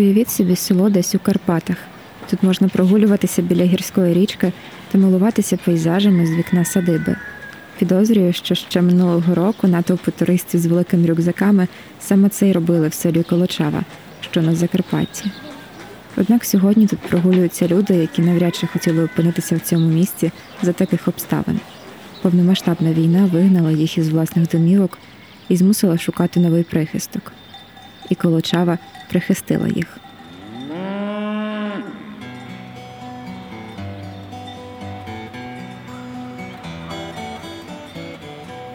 Уявіть собі село десь у Карпатах. Тут можна прогулюватися біля гірської річки та милуватися пейзажами з вікна садиби. Підозрюю, що ще минулого року натовпи туристів з великими рюкзаками саме це й робили в селі Колочава, що на Закарпатті. Однак сьогодні тут прогулюються люди, які навряд чи хотіли опинитися в цьому місці за таких обставин. Повномасштабна війна вигнала їх із власних домівок і змусила шукати новий прихисток. І Колочава прихистила їх.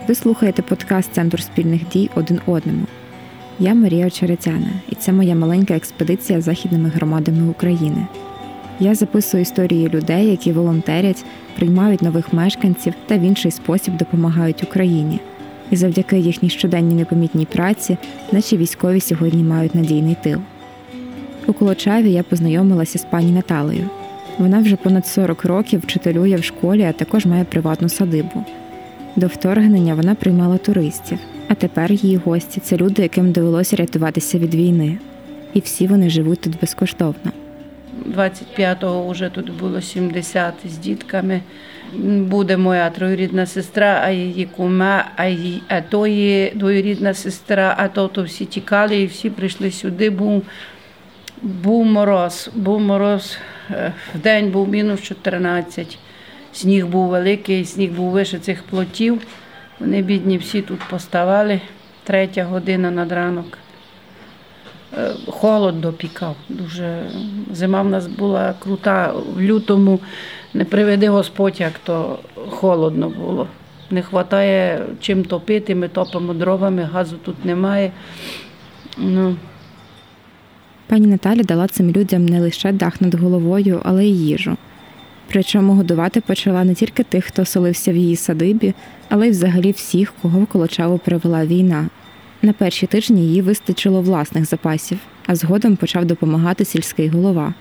Ви слухаєте подкаст Центру спільних дій один одному. Я Марія Очеретяна, і це моя маленька експедиція західними громадами України. Я записую історії людей, які волонтерять, приймають нових мешканців та в інший спосіб допомагають Україні. І завдяки їхній щоденній непомітній праці наші військові сьогодні мають надійний тил. У Колочаві я познайомилася з пані Наталею. Вона вже понад 40 років вчителює в школі, а також має приватну садибу. До вторгнення вона приймала туристів, а тепер її гості це люди, яким довелося рятуватися від війни. І всі вони живуть тут безкоштовно. 25-го вже тут було 70 з дітками. Буде моя троюрідна сестра, а її кума, а її, а то є двоюрідна сестра, а то, то всі тікали і всі прийшли сюди. Був був мороз, був мороз, е, в день був мінус 14. Сніг був великий, сніг був вище цих плотів. Вони, бідні, всі тут поставали. Третя година над ранок. Е, холод допікав. Дуже зима в нас була крута. В лютому не приведи Господь, як то холодно було. Не вистачає чим топити, ми топимо дровами, газу тут немає. Ну. Пані Наталя дала цим людям не лише дах над головою, але й їжу. Причому годувати почала не тільки тих, хто солився в її садибі, але й взагалі всіх, кого в Колочаву привела війна. На перші тижні їй вистачило власних запасів, а згодом почав допомагати сільський голова.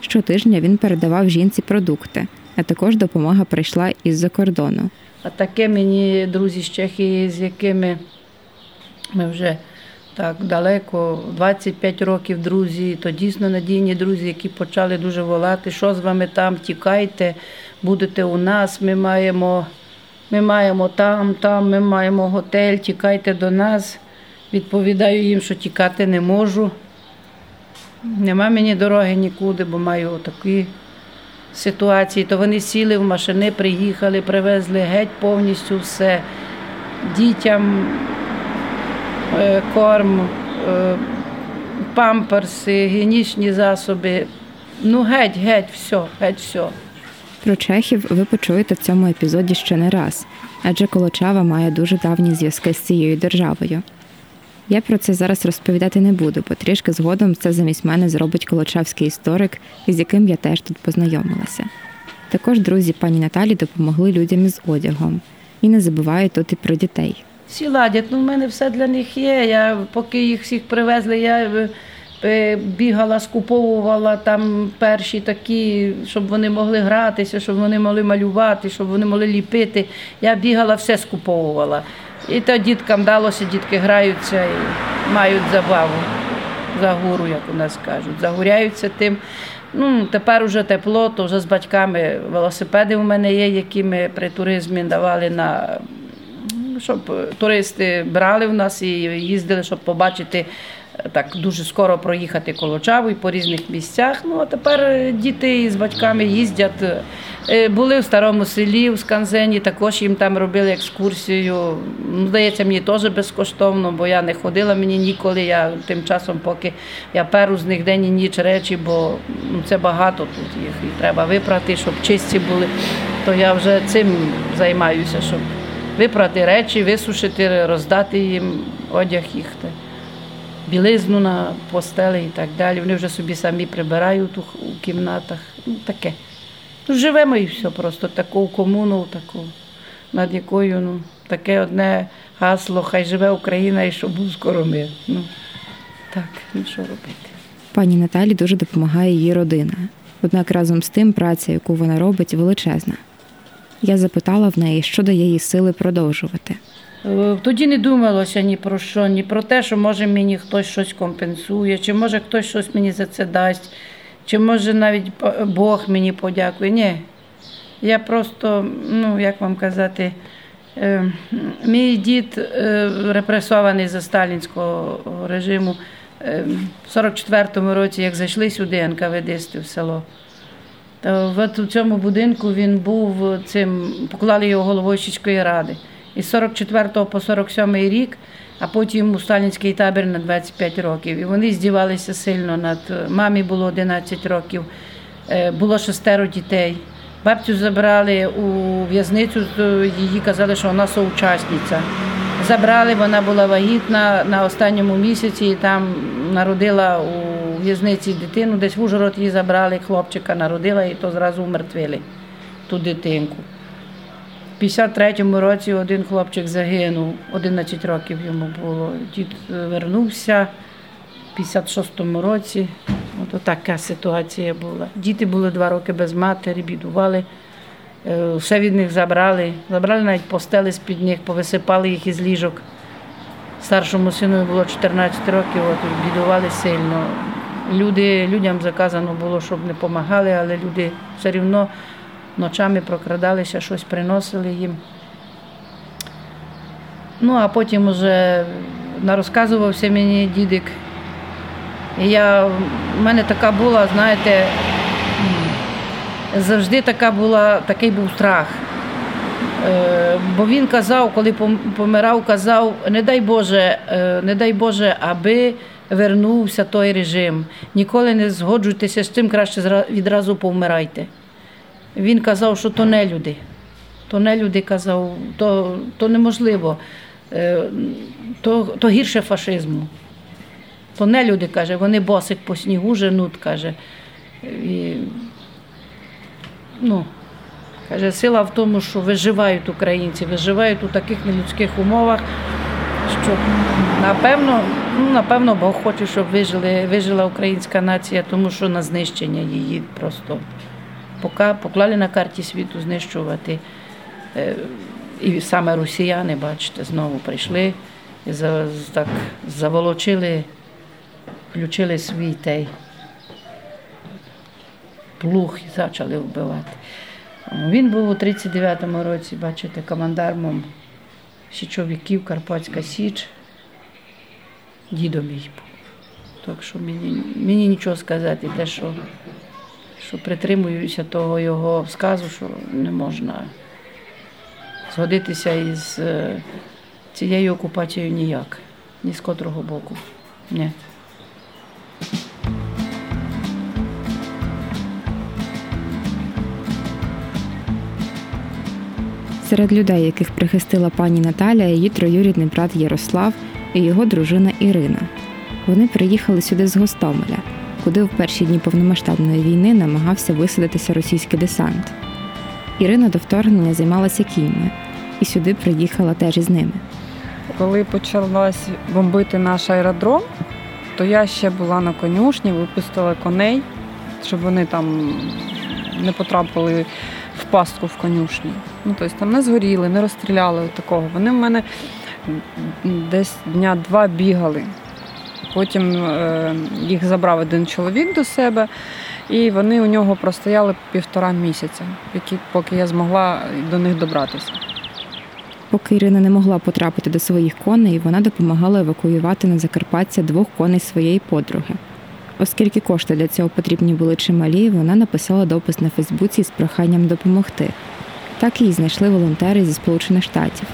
Щотижня він передавав жінці продукти, а також допомога прийшла із-за кордону. А таке мені друзі з Чехії, з якими ми вже так далеко, 25 років друзі, то дійсно надійні друзі, які почали дуже волати, що з вами там, тікайте, будете у нас, ми маємо ми маємо там, там, ми маємо готель, тікайте до нас. Відповідаю їм, що тікати не можу. Нема мені дороги нікуди, бо маю такі ситуації. То вони сіли в машини, приїхали, привезли геть повністю все дітям. Е, корм, е, памперси, гігієнічні засоби. Ну, геть, геть, все, геть, все. Про чехів ви почуєте в цьому епізоді ще не раз, адже Колочава має дуже давні зв'язки з цією державою. Я про це зараз розповідати не буду, бо трішки згодом це замість мене зробить колочавський історик, із яким я теж тут познайомилася. Також друзі пані Наталі допомогли людям із одягом і не забувають тут і про дітей. Всі ладять, ну в мене все для них є. Я поки їх всіх привезли, я е, е, бігала, скуповувала там перші такі, щоб вони могли гратися, щоб вони могли малювати, щоб вони могли ліпити. Я бігала, все скуповувала. І то діткам далося, дітки граються і мають забаву. Загуру, як у нас кажуть, загуряються тим. Ну, Тепер вже тепло, то вже з батьками велосипеди у мене є, які ми при туризмі давали на щоб туристи брали в нас і їздили, щоб побачити. Так дуже скоро проїхати Колочаву і по різних місцях. Ну а тепер діти з батьками їздять. Е, були в старому селі в Сканзені, також їм там робили екскурсію. Ну, Здається, мені теж безкоштовно, бо я не ходила мені ніколи. Я тим часом, поки я перу з них день і ніч речі, бо ну, це багато тут їх і треба випрати, щоб чисті були. То я вже цим займаюся, щоб випрати речі, висушити, роздати їм одяг їх, білизну на постели і так далі. Вони вже собі самі прибирають у кімнатах. Ну, таке. Ну, Живемо і все просто, таку комуну, таку, над якою ну, таке одне гасло, хай живе Україна і щоб був скоро мир. Ну, Так, ну що робити. Пані Наталі дуже допомагає її родина. Однак разом з тим праця, яку вона робить, величезна. Я запитала в неї, що дає їй сили продовжувати. Е, тоді не думалося ні про що, ні про те, що може мені хтось щось компенсує, чи може хтось щось мені за це дасть, чи може навіть Бог мені подякує. Ні. Я просто, ну як вам казати, е, мій дід е, репресований за сталінського режиму в 44-му році, як зайшли сюди НКВДисти в село. То у цьому будинку він був цим, поклали його головою сільської ради. Із 44 по 47 рік, а потім у сталінський табір на 25 років. І вони здівалися сильно над мамі було 11 років, е, було шестеро дітей. Бабцю забрали у в'язницю, її казали, що вона соучасниця. Забрали, вона була вагітна на останньому місяці і там народила у в'язниці дитину. Десь в Ужгород її забрали, хлопчика народила і то зразу умертвили ту дитинку. 53-му році один хлопчик загинув, 11 років йому було. Дід е, вернувся в 56-му році. От така ситуація була. Діти були два роки без матері, бідували, е, все від них забрали. Забрали навіть постели з-під них, повисипали їх із ліжок. Старшому сину було 14 років, от бідували сильно. Люди, Людям заказано було, щоб не допомагали, але люди все одно ночами прокрадалися, щось приносили їм. Ну, а потім вже нарозказувався мені дідик. І я, в мене така була, знаєте, завжди така була, такий був страх. Е, бо він казав, коли помирав, казав, не дай Боже, е, не дай Боже, аби вернувся той режим. Ніколи не згоджуйтеся з цим, краще відразу повмирайте. Він казав, що то не люди. То не люди казав, то то неможливо, е, то то гірше фашизму. То не люди каже, вони босик по снігу женуть, каже. І, ну, Каже, сила в тому, що виживають українці, виживають у таких нелюдських умовах, що напевно, ну, напевно, Бог хоче, щоб вижили, вижила українська нація, тому що на знищення її просто поклали на карті світу знищувати. Е, і саме росіяни, бачите, знову прийшли і так заволочили, включили свій той плуг і почали вбивати. Він був у 39-му році, бачите, командармом січовиків Карпатська Січ, дідом мій був. Так що мені мені нічого сказати, те, що що притримуюся того його сказу, що не можна згодитися із е, цією окупацією ніяк, ні з котрого боку. Ні. Серед людей, яких прихистила пані Наталя, її троюрідний брат Ярослав і його дружина Ірина. Вони приїхали сюди з Гостомеля куди в перші дні повномасштабної війни намагався висадитися російський десант. Ірина до вторгнення займалася кіньми і сюди приїхала теж із ними. Коли почалась бомбити наш аеродром, то я ще була на конюшні, випустила коней, щоб вони там не потрапили в пастку в конюшні. Ну, тобто там не згоріли, не розстріляли такого. Вони в мене десь дня два бігали. Потім е, їх забрав один чоловік до себе, і вони у нього простояли півтора місяця, поки я змогла до них добратися. Поки Ірина не могла потрапити до своїх коней, вона допомагала евакуювати на Закарпаття двох коней своєї подруги. Оскільки кошти для цього потрібні були чималі, вона написала допис на Фейсбуці з проханням допомогти. Так її знайшли волонтери зі Сполучених Штатів.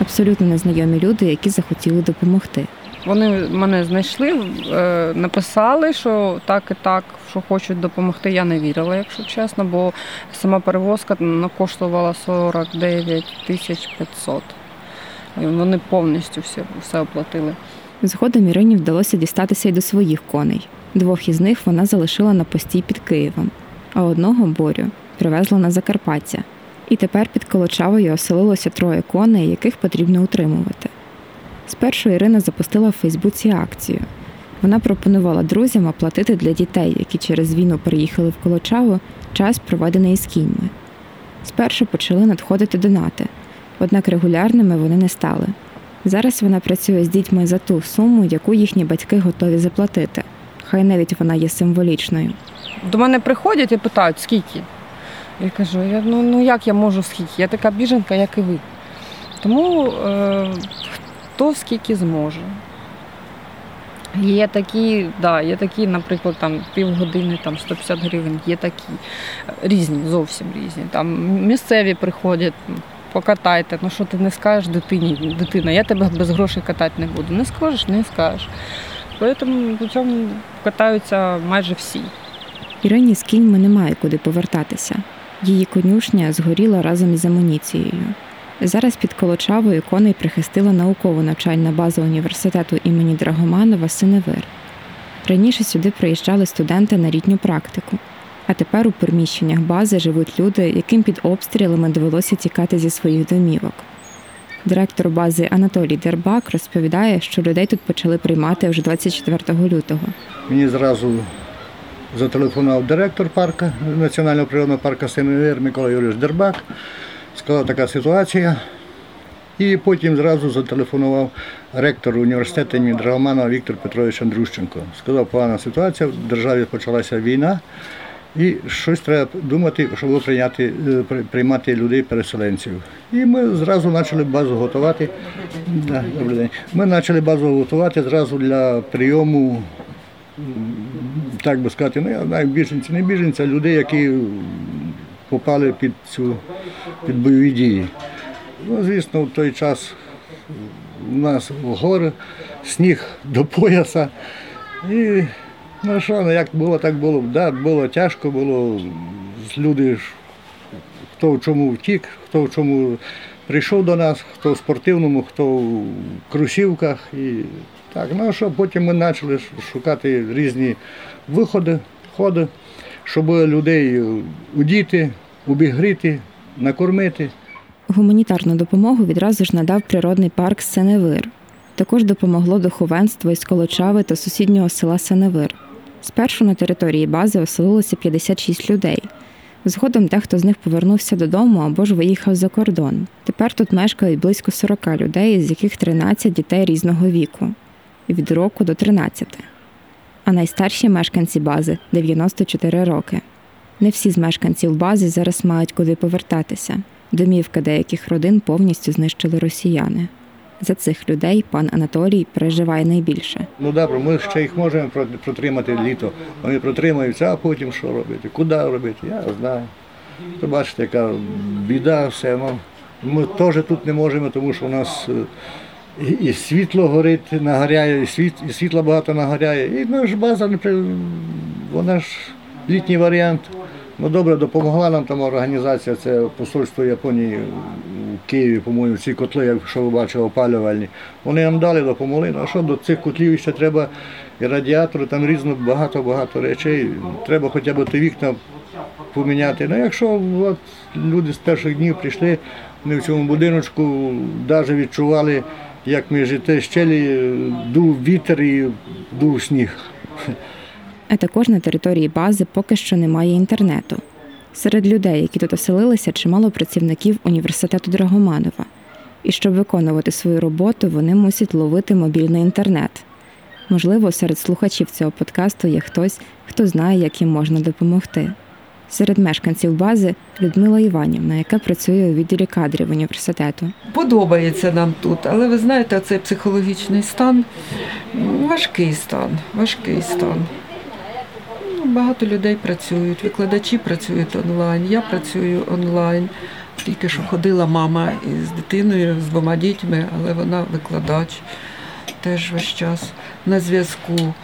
Абсолютно незнайомі люди, які захотіли допомогти. Вони мене знайшли, е, написали, що так і так, що хочуть допомогти. Я не вірила, якщо чесно, бо сама перевозка коштувала 49 тисяч 500. Вони повністю все, все оплатили. Згодом Ірині вдалося дістатися й до своїх коней. Двох із них вона залишила на постій під Києвом, а одного борю привезла на Закарпаття. І тепер під Колочавою оселилося троє коней, яких потрібно утримувати. Спершу Ірина запустила в Фейсбуці акцію. Вона пропонувала друзям оплатити для дітей, які через війну переїхали в Колочаву, час проведений із кіньми. Спершу почали надходити донати. Однак регулярними вони не стали. Зараз вона працює з дітьми за ту суму, яку їхні батьки готові заплатити. Хай навіть вона є символічною. До мене приходять і питають, скільки. Я кажу, ну, ну як я можу скільки? Я така біженка, як і ви. Тому е, хто скільки зможе. Є такі, да, є такі, наприклад, там півгодини, там 150 гривень, є такі різні, зовсім різні. Там місцеві приходять, покатайте. Ну що ти не скажеш дитині, дитина, я тебе без грошей катати не буду. Не скажеш, не скажеш. Тому в цьому катаються майже всі. Ірині з кіньми немає куди повертатися. Її конюшня згоріла разом із амуніцією. Зараз під Колочавою коней прихистила науково-навчальна база університету імені Драгоманова Синевир. Раніше сюди приїжджали студенти на літню практику, а тепер у приміщеннях бази живуть люди, яким під обстрілами довелося тікати зі своїх домівок. Директор бази Анатолій Дербак розповідає, що людей тут почали приймати вже 24 лютого. Мені зразу зателефонував директор парка Національного природного парку Синевир Микола Юрійович Дербак. Сказав, така ситуація. І потім зразу зателефонував ректор університету Драгоманова Віктор Петрович Андрющенко. Сказав, погана ситуація, в державі почалася війна, і щось треба думати, щоб прийняти, е, приймати людей-переселенців. І ми зразу почали базу готувати. Ми почали базу готувати зразу для прийому так би сказати, ну я знаю, біженці, не біженці, а людей, які попали під цю під бойові дії. Ну, звісно, в той час у нас гори, сніг до пояса. І ну що, ну, як було, так було. Да, було тяжко, було люди хто в чому втік, хто в чому прийшов до нас, хто в спортивному, хто в кросівках. І так, ну що потім ми почали шукати різні виходи, ходи, щоб людей удіти, обігріти, накормити. Гуманітарну допомогу відразу ж надав природний парк Сеневир. Також допомогло духовенство із Колочави та сусіднього села Сеневир. Спершу на території бази оселилося 56 людей. Згодом дехто з них повернувся додому або ж виїхав за кордон. Тепер тут мешкають близько 40 людей, з яких 13 дітей різного віку від року до 13. А найстарші мешканці бази 94 роки. Не всі з мешканців бази зараз мають куди повертатися. Домівки деяких родин повністю знищили росіяни. За цих людей пан Анатолій переживає найбільше. Ну добре, ми ще їх можемо протримати літо. Вони протримаються, а потім що робити? Куди робити? Я знаю. То бачите, яка біда, все. Ну, ми теж тут не можемо, тому що у нас е, і, світло горить, нагоряє, і, світ, і світла багато нагоряє. І ну, ж база вона ж літній варіант. Ну добре, допомогла нам там організація, це посольство Японії у Києві, по-моєму, ці котли, якщо ви бачили, опалювальні. Вони нам дали, допомогли. Ну а що до цих котлів ще треба і радіатори, там різно багато-багато речей. Треба хоча б ті вікна поміняти. Ну якщо от, люди з перших днів прийшли, вони в цьому будиночку навіть відчували, як ми жити щелі, дув вітер і дув сніг. А також на території бази поки що немає інтернету. Серед людей, які тут оселилися, чимало працівників університету Драгоманова. І щоб виконувати свою роботу, вони мусять ловити мобільний інтернет. Можливо, серед слухачів цього подкасту є хтось, хто знає, як їм можна допомогти. Серед мешканців бази Людмила Іванівна, яка працює у відділі кадрів університету. Подобається нам тут, але ви знаєте, цей психологічний стан важкий стан, важкий стан. Ну, Багато людей працюють, викладачі працюють онлайн, я працюю онлайн. Тільки що ходила мама із дитиною, з двома дітьми, але вона викладач теж весь час на зв'язку.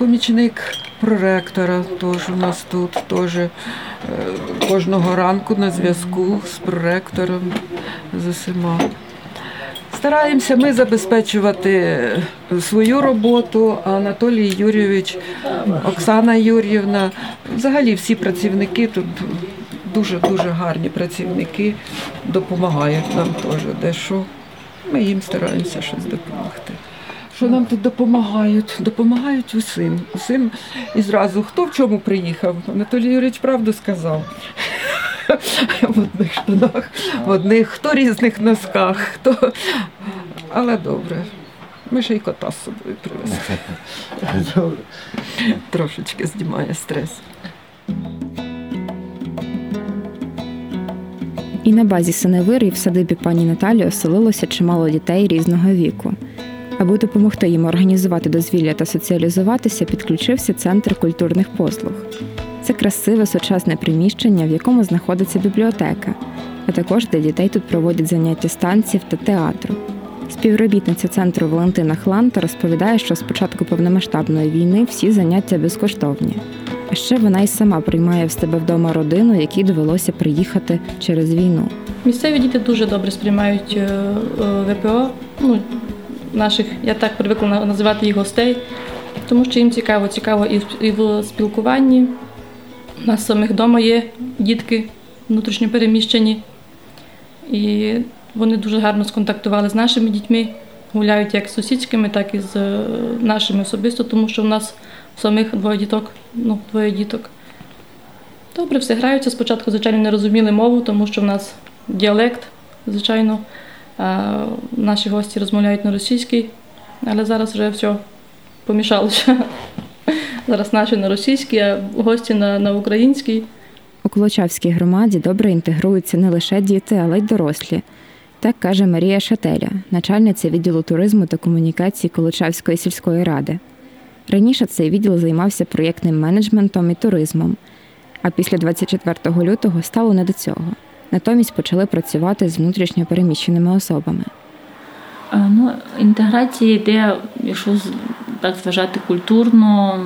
Помічник проректора теж у нас тут, теж е, кожного ранку на зв'язку з проректором з усіма. Стараємося ми забезпечувати свою роботу, Анатолій Юрійович, Оксана Юр'ївна, взагалі всі працівники тут дуже-дуже гарні працівники, допомагають нам теж дещо. Ми їм стараємося щось допомогти. Що нам тут допомагають? Допомагають усім. Усім і зразу хто в чому приїхав. Анатолій Юрійович правду сказав. в одних штанах, в одних, хто різних носках, хто. Але добре. Ми ще й кота з собою привезли. Трошечки знімає стрес. І на базі Синевири в садибі пані Наталі оселилося чимало дітей різного віку. Аби допомогти їм організувати дозвілля та соціалізуватися, підключився центр культурних послуг. Це красиве сучасне приміщення, в якому знаходиться бібліотека, а також для дітей тут проводять заняття з танців та театру. Співробітниця центру Валентина Хланта розповідає, що з початку повномасштабної війни всі заняття безкоштовні. А ще вона й сама приймає в себе вдома родину, якій довелося приїхати через війну. Місцеві діти дуже добре сприймають е, е, ВПО. Ну, наших, я так привикла називати їх гостей, тому що їм цікаво, цікаво і в, і в спілкуванні. У нас самих вдома є дітки внутрішньо переміщені, і вони дуже гарно сконтактували з нашими дітьми, гуляють як з сусідськими, так і з е, нашими особисто, тому що в нас самих двоє діток, ну, двоє діток. Добре, все граються. Спочатку, звичайно, не розуміли мову, тому що в нас діалект, звичайно. А наші гості розмовляють на російській, але зараз вже все помішалося. Зараз наші на російській, а гості на, на українській. У Колочавській громаді добре інтегруються не лише діти, але й дорослі. Так каже Марія Шателя, начальниця відділу туризму та комунікації Колочавської сільської ради. Раніше цей відділ займався проєктним менеджментом і туризмом, а після 24 лютого стало не до цього. Натомість почали працювати з внутрішньо переміщеними особами. Ну, інтеграція йде, якщо так зважати культурно,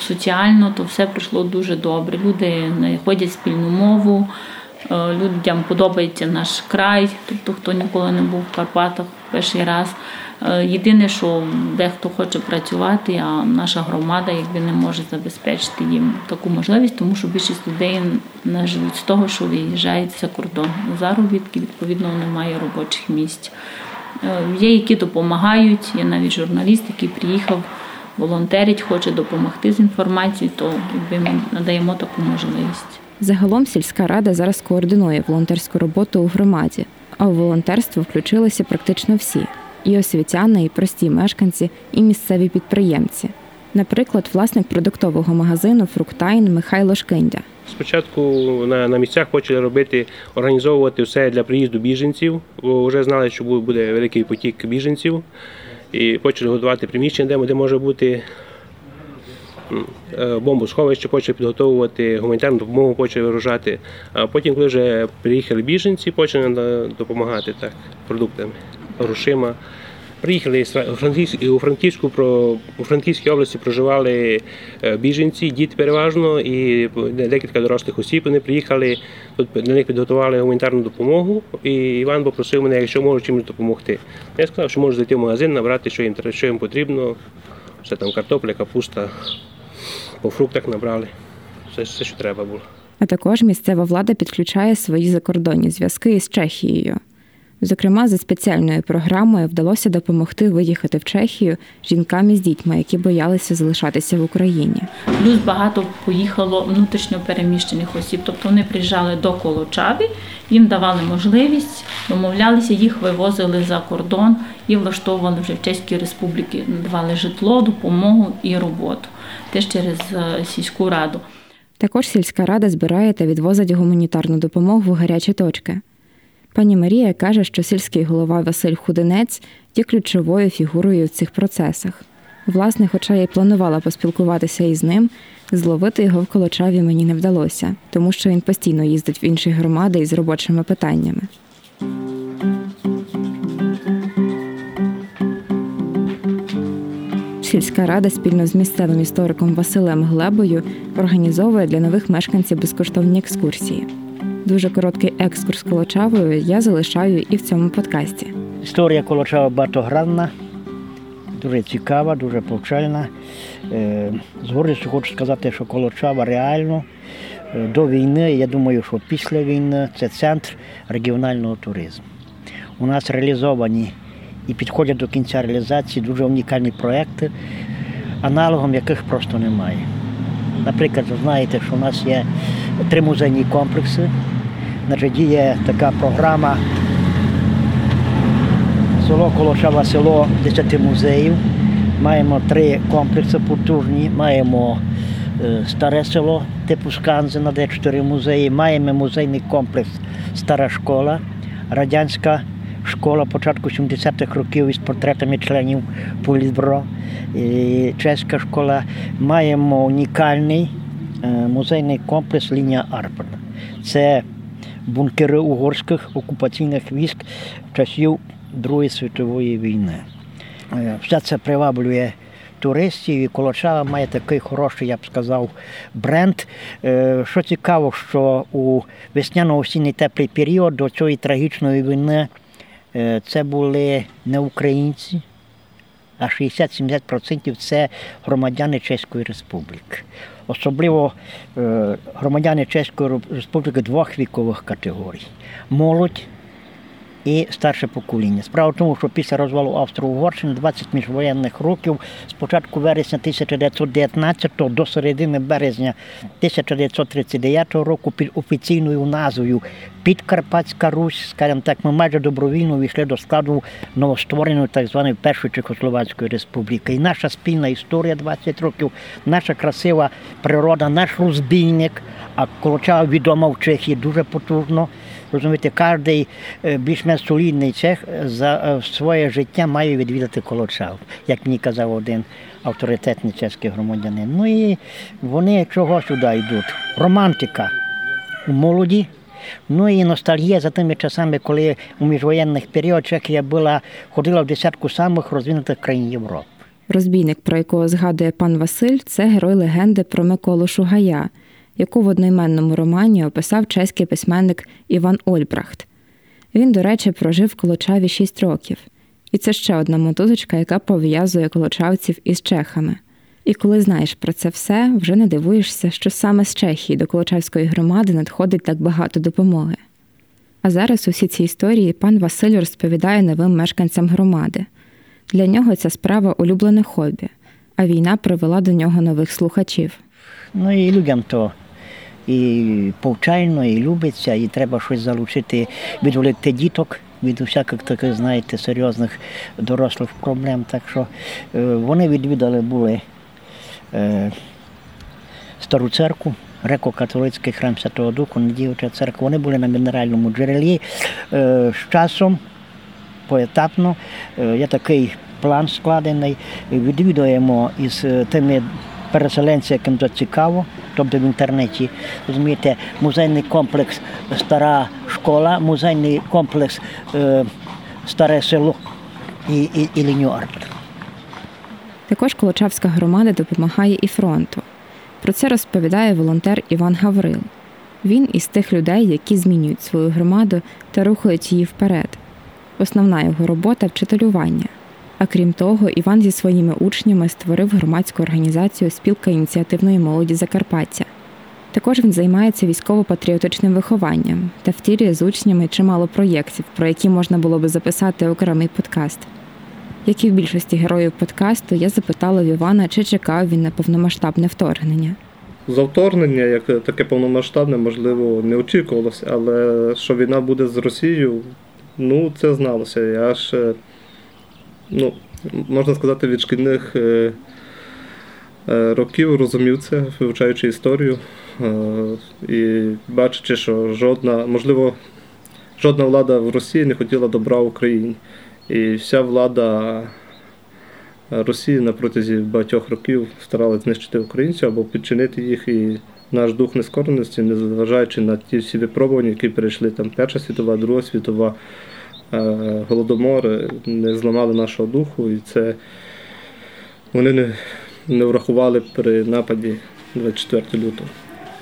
соціально, то все пройшло дуже добре. Люди знаходять спільну мову, е, людям подобається наш край, тобто хто ніколи не був в Карпатах перший раз. Е, Єдине, що дехто хоче працювати, а наша громада якби не може забезпечити їм таку можливість, тому що більшість людей не живуть з того, що виїжджають за кордон на заробітки, відповідно, немає робочих місць. Е, Є, які допомагають. Є навіть журналіст, який приїхав, волонтерить, хоче допомогти з інформацією, то якби ми надаємо таку можливість. Загалом сільська рада зараз координує волонтерську роботу у громаді, а у волонтерство включилися практично всі: і освітяни, і прості мешканці, і місцеві підприємці. Наприклад, власник продуктового магазину Фруктайн Михайло Шкиндя. Спочатку на, на місцях почали робити, організовувати все для приїзду біженців, бо вже знали, що буде великий потік біженців. І почали готувати приміщення, де, де може бути е, бомбосховище, почали підготовувати гуманітарну допомогу, почали виружати. А потім, коли вже приїхали біженці, почали допомагати так, продуктами, грошима. Приїхали у Франківськ- у Франківську у Франківській області проживали е, біженці, діти переважно, і декілька дорослих осіб. Вони приїхали тут для них підготували гуманітарну допомогу. І Іван попросив мене, якщо можу чимось допомогти. Я сказав, що можу зайти в магазин, набрати, що їм що їм потрібно. Все там картопля, капуста, по фруктах набрали. Все, все, що треба було. А також місцева влада підключає свої закордонні зв'язки із Чехією. Зокрема, за спеціальною програмою вдалося допомогти виїхати в Чехію жінкам із дітьми, які боялися залишатися в Україні. Плюс багато поїхало внутрішньо переміщених осіб. Тобто вони приїжджали до Колочаві, їм давали можливість, домовлялися, їх вивозили за кордон і влаштовували вже в Чеській Республіці, давали житло, допомогу і роботу. Теж через е, сільську раду. Також сільська рада збирає та відвозить гуманітарну допомогу в гарячі точки. Пані Марія каже, що сільський голова Василь Худинець є ключовою фігурою в цих процесах. Власне, хоча я й планувала поспілкуватися із ним, зловити його в Колочаві мені не вдалося, тому що він постійно їздить в інші громади із робочими питаннями. Сільська рада спільно з місцевим істориком Василем Глебою організовує для нових мешканців безкоштовні екскурсії. Дуже короткий екскурс Колочавою я залишаю і в цьому подкасті. Історія Колочава багатогранна, дуже цікава, дуже повчальна. Е, З гордістю хочу сказати, що Колочава реально е, до війни, я думаю, що після війни це центр регіонального туризму. У нас реалізовані і підходять до кінця реалізації дуже унікальні проекти, аналогом яких просто немає. Наприклад, ви знаєте, що у нас є три музейні комплекси. Значить, Діє така програма село Колошава, село 10 музеїв. Маємо три комплекси потужні, маємо е, старе село типу Сканзена, де чотири музеї. Маємо музейний комплекс Стара школа, радянська школа початку 70-х років із портретами членів Політбро, чеська школа. Маємо унікальний музейний комплекс Лінія Арпен. Це бункери угорських окупаційних військ часів Другої світової війни. Е, Все це приваблює туристів і Колочава має такий хороший, я б сказав, бренд. Е, Що цікаво, що у весняно-осінній теплий період до цієї трагічної війни е, це були не українці, а 60-70% це громадяни Чеської Республіки. Особливо е, громадяни Чеської Республіки двох вікових категорій. Молодь і старше покоління. Справа в тому, що після розвалу Австро-Угорщини 20 міжвоєнних років, з початку вересня 1919 до середини березня 1939 року під офіційною назвою Підкарпатська Русь, скажімо так, ми майже добровільно війшли до складу новоствореної так званої Першої Чехословацької республіки. І наша спільна історія 20 років, наша красива природа, наш розбійник, а Колочава відома в Чехії дуже потужно. Розумієте, кожен більш-менш солідний чех за е, своє життя має відвідати Колочав, як мені казав один авторитетний чеський громадянин. Ну і вони чого сюди йдуть? Романтика у молоді. Ну і ностальгія за тими часами, коли у міжвоєнних період Чехія була ходила в десятку самих розвинутих країн Європи. Розбійник, про якого згадує пан Василь, це герой легенди про Миколу Шугая, яку в одноіменному романі описав чеський письменник Іван Ольбрахт. Він, до речі, прожив в Колочаві 6 років. І це ще одна мотузочка, яка пов'язує колочавців із чехами. І коли знаєш про це все, вже не дивуєшся, що саме з Чехії до Колочавської громади надходить так багато допомоги. А зараз усі ці історії пан Василь розповідає новим мешканцям громади. Для нього ця справа улюблене хобі, а війна привела до нього нових слухачів. Ну і людям то і повчально, і любиться, і треба щось залучити, відволікти діток від усяких таких, знаєте, серйозних дорослих проблем. Так що е, вони відвідали були е, стару церкву, греко-католицький храм Святого Духу, Надіюча церква. Вони були на мінеральному джерелі. Е, з часом поетапно є такий план складений. Відвідуємо із тими переселенцями, яким це цікаво, тобто в інтернеті. Розумієте, музейний комплекс Стара школа, музейний комплекс е, Старе село і, і, і лінію Також Колочавська громада допомагає і фронту. Про це розповідає волонтер Іван Гаврил. Він із тих людей, які змінюють свою громаду та рухають її вперед. Основна його робота вчителювання. А крім того, Іван зі своїми учнями створив громадську організацію Спілка ініціативної молоді Закарпаття. Також він займається військово-патріотичним вихованням та втілює з учнями чимало проєктів, про які можна було би записати окремий подкаст. Як і в більшості героїв подкасту, я запитала в Івана, чи чекав він на повномасштабне вторгнення. За вторгнення, як таке повномасштабне, можливо, не очікувалося, але що війна буде з Росією, ну це зналося. Я ж, ну, можна сказати, від шкільних е, е, років розумів це, вивчаючи історію. Е, і бачачи, що жодна, можливо, жодна влада в Росії не хотіла добра Україні. І вся влада Росії на протязі багатьох років старалась знищити українців або підчинити їх. І наш дух нескореності, незважаючи на ті всі випробування, які перейшли там Перша світова, Друга світова, голодомори, не зламали нашого духу. І це вони не, не врахували при нападі 24 лютого.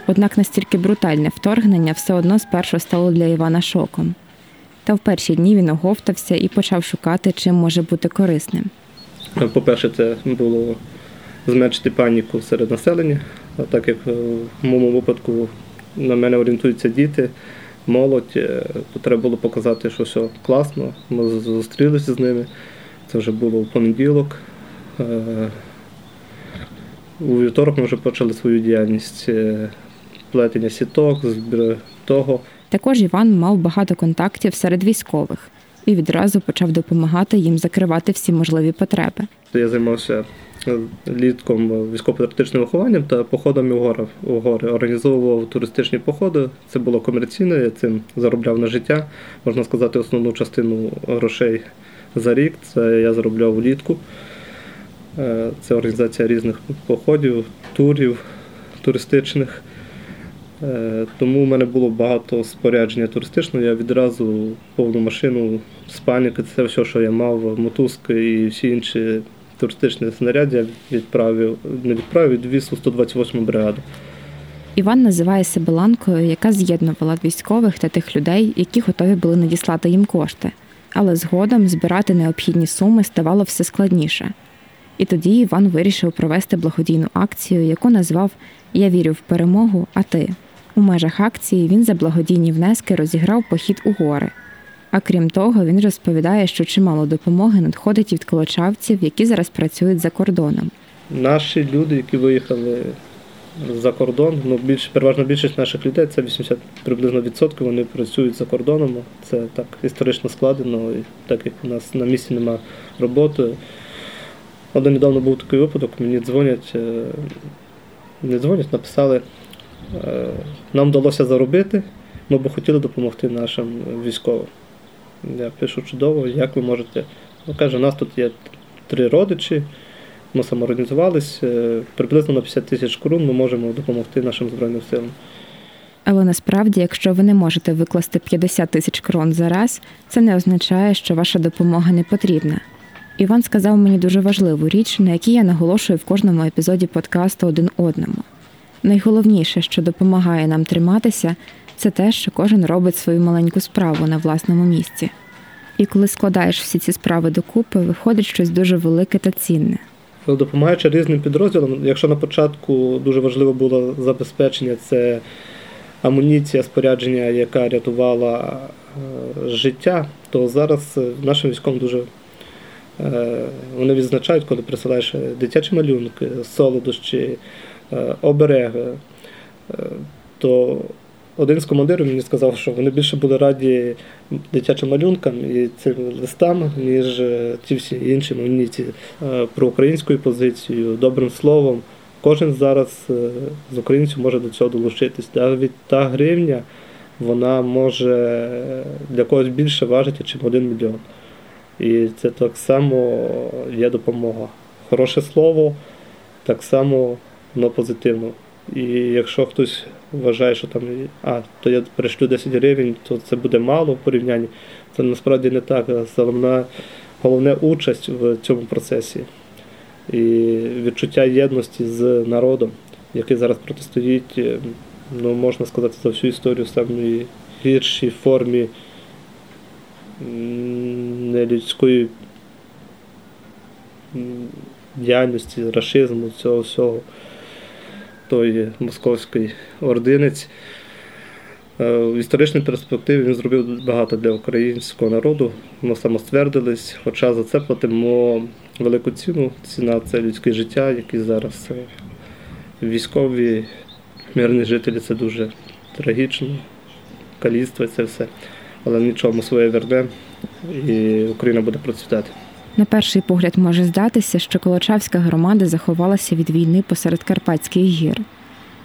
Однак настільки брутальне вторгнення все одно спершу стало для Івана шоком. Та в перші дні він оговтався і почав шукати, чим може бути корисним. По-перше, це було зменшити паніку серед населення, так як в моєму випадку на мене орієнтуються діти, молодь, то треба було показати, що все класно. Ми зустрілися з ними. Це вже було в понеділок. У вівторок ми вже почали свою діяльність. плетення сіток, збір того. Також Іван мав багато контактів серед військових і відразу почав допомагати їм закривати всі можливі потреби. Я займався е, літком військово-патріотичним вихованням та походами в гори. у гори. Організовував туристичні походи. Це було комерційно, я цим заробляв на життя. Можна сказати, основну частину грошей за рік. Це я заробляв влітку. Е, це організація різних походів, турів туристичних. Е, тому в мене було багато спорядження туристичного. Я відразу повну машину спальники, це все, що я мав, мотузки і всі інші туристичні знаряддя відправив, не відправив, відвіз у 128 бригаду. Іван називає себе ланкою, яка з'єднувала військових та тих людей, які готові були надіслати їм кошти. Але згодом збирати необхідні суми ставало все складніше. І тоді Іван вирішив провести благодійну акцію, яку назвав Я вірю в перемогу, а ти. У межах акції він за благодійні внески розіграв похід у гори. А крім того, він розповідає, що чимало допомоги надходить від колочавців, які зараз працюють за кордоном. Наші люди, які виїхали за кордон, ну більш переважно більшість наших людей, це 80 приблизно відсотків, вони працюють за кордоном. Це так історично складено, і так як у нас на місці немає роботи. Один недавно був такий випадок, мені дзвонять, е, не дзвонять, написали, е, нам вдалося заробити, ми б хотіли допомогти нашим військовим. Я пишу чудово, як ви можете. Ну, Каже, у нас тут є три родичі, ми самоорганізувалися, е, приблизно на 50 тисяч крон ми можемо допомогти нашим Збройним силам. Але насправді, якщо ви не можете викласти 50 тисяч крон за раз, це не означає, що ваша допомога не потрібна. Іван сказав мені дуже важливу річ, на якій я наголошую в кожному епізоді подкасту один одному. Найголовніше, що допомагає нам триматися, це те, що кожен робить свою маленьку справу на власному місці. І коли складаєш всі ці справи докупи, виходить щось дуже велике та цінне. Допомагаючи різним підрозділам, якщо на початку дуже важливо було забезпечення, це амуніція, спорядження, яка рятувала е, життя, то зараз нашим військовим дуже Е, вони відзначають, коли присилаєш дитячі малюнки, солодощі, е, обереги. Е, то один з командирів мені сказав, що вони більше були раді дитячим малюнкам і цим листам, ніж ті всі інші мовніці про українську позицію, добрим словом. Кожен зараз з українців може до цього долучитись. Навіть та гривня вона може для когось більше важити, ніж один мільйон. І це так само є допомога. Хороше слово, так само воно позитивно. І якщо хтось вважає, що там а, то я перешлю 10 гривень, то це буде мало в порівнянні, це насправді не так. Головна, головне участь в цьому процесі і відчуття єдності з народом, який зараз протистоїть, ну можна сказати, за всю історію в самій гіршій формі нелюдської діяльності, рашизму, цього всього тої московської ординець. Е, в історичній перспективі він зробив багато для українського народу. Ми самоствердились, хоча за це платимо велику ціну. Ціна це людське життя, які зараз е, військові, мирні жителі це дуже трагічно, каліцтво це все але нічого ми своє вернемо і Україна буде процвітати. На перший погляд може здатися, що Колочавська громада заховалася від війни посеред Карпатських гір.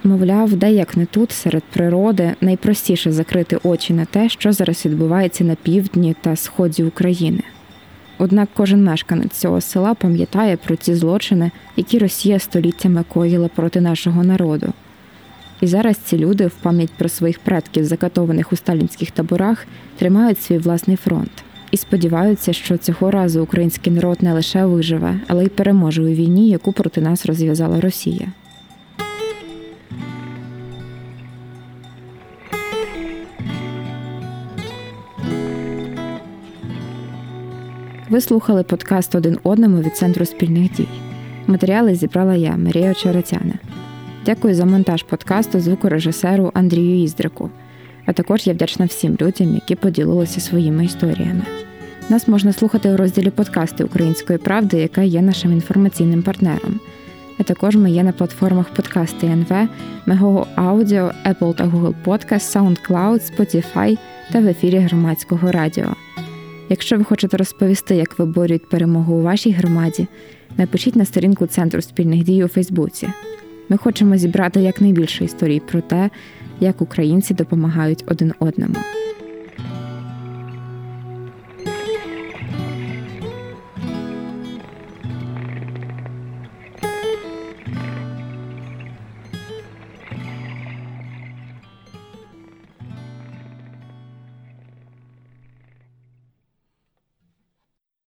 Мовляв, де як не тут, серед природи, найпростіше закрити очі на те, що зараз відбувається на півдні та сході України. Однак кожен мешканець цього села пам'ятає про ці злочини, які Росія століттями коїла проти нашого народу. І зараз ці люди в пам'ять про своїх предків, закатованих у сталінських таборах, тримають свій власний фронт і сподіваються, що цього разу український народ не лише виживе, але й переможе у війні, яку проти нас розв'язала Росія. Ви слухали подкаст один одному від Центру спільних дій. Матеріали зібрала я, Марія Очеретяна. Дякую за монтаж подкасту звукорежисеру Андрію Іздрику. А також я вдячна всім людям, які поділилися своїми історіями. Нас можна слухати у розділі подкасти Української правди, яка є нашим інформаційним партнером. а також ми є на платформах подкасти НВ, Мего Аудіо, Apple та Google Podcast, SoundCloud, Spotify та в ефірі громадського радіо. Якщо ви хочете розповісти, як виборюють перемогу у вашій громаді, напишіть на сторінку Центру спільних дій у Фейсбуці. Ми хочемо зібрати якнайбільше історій про те, як українці допомагають один одному.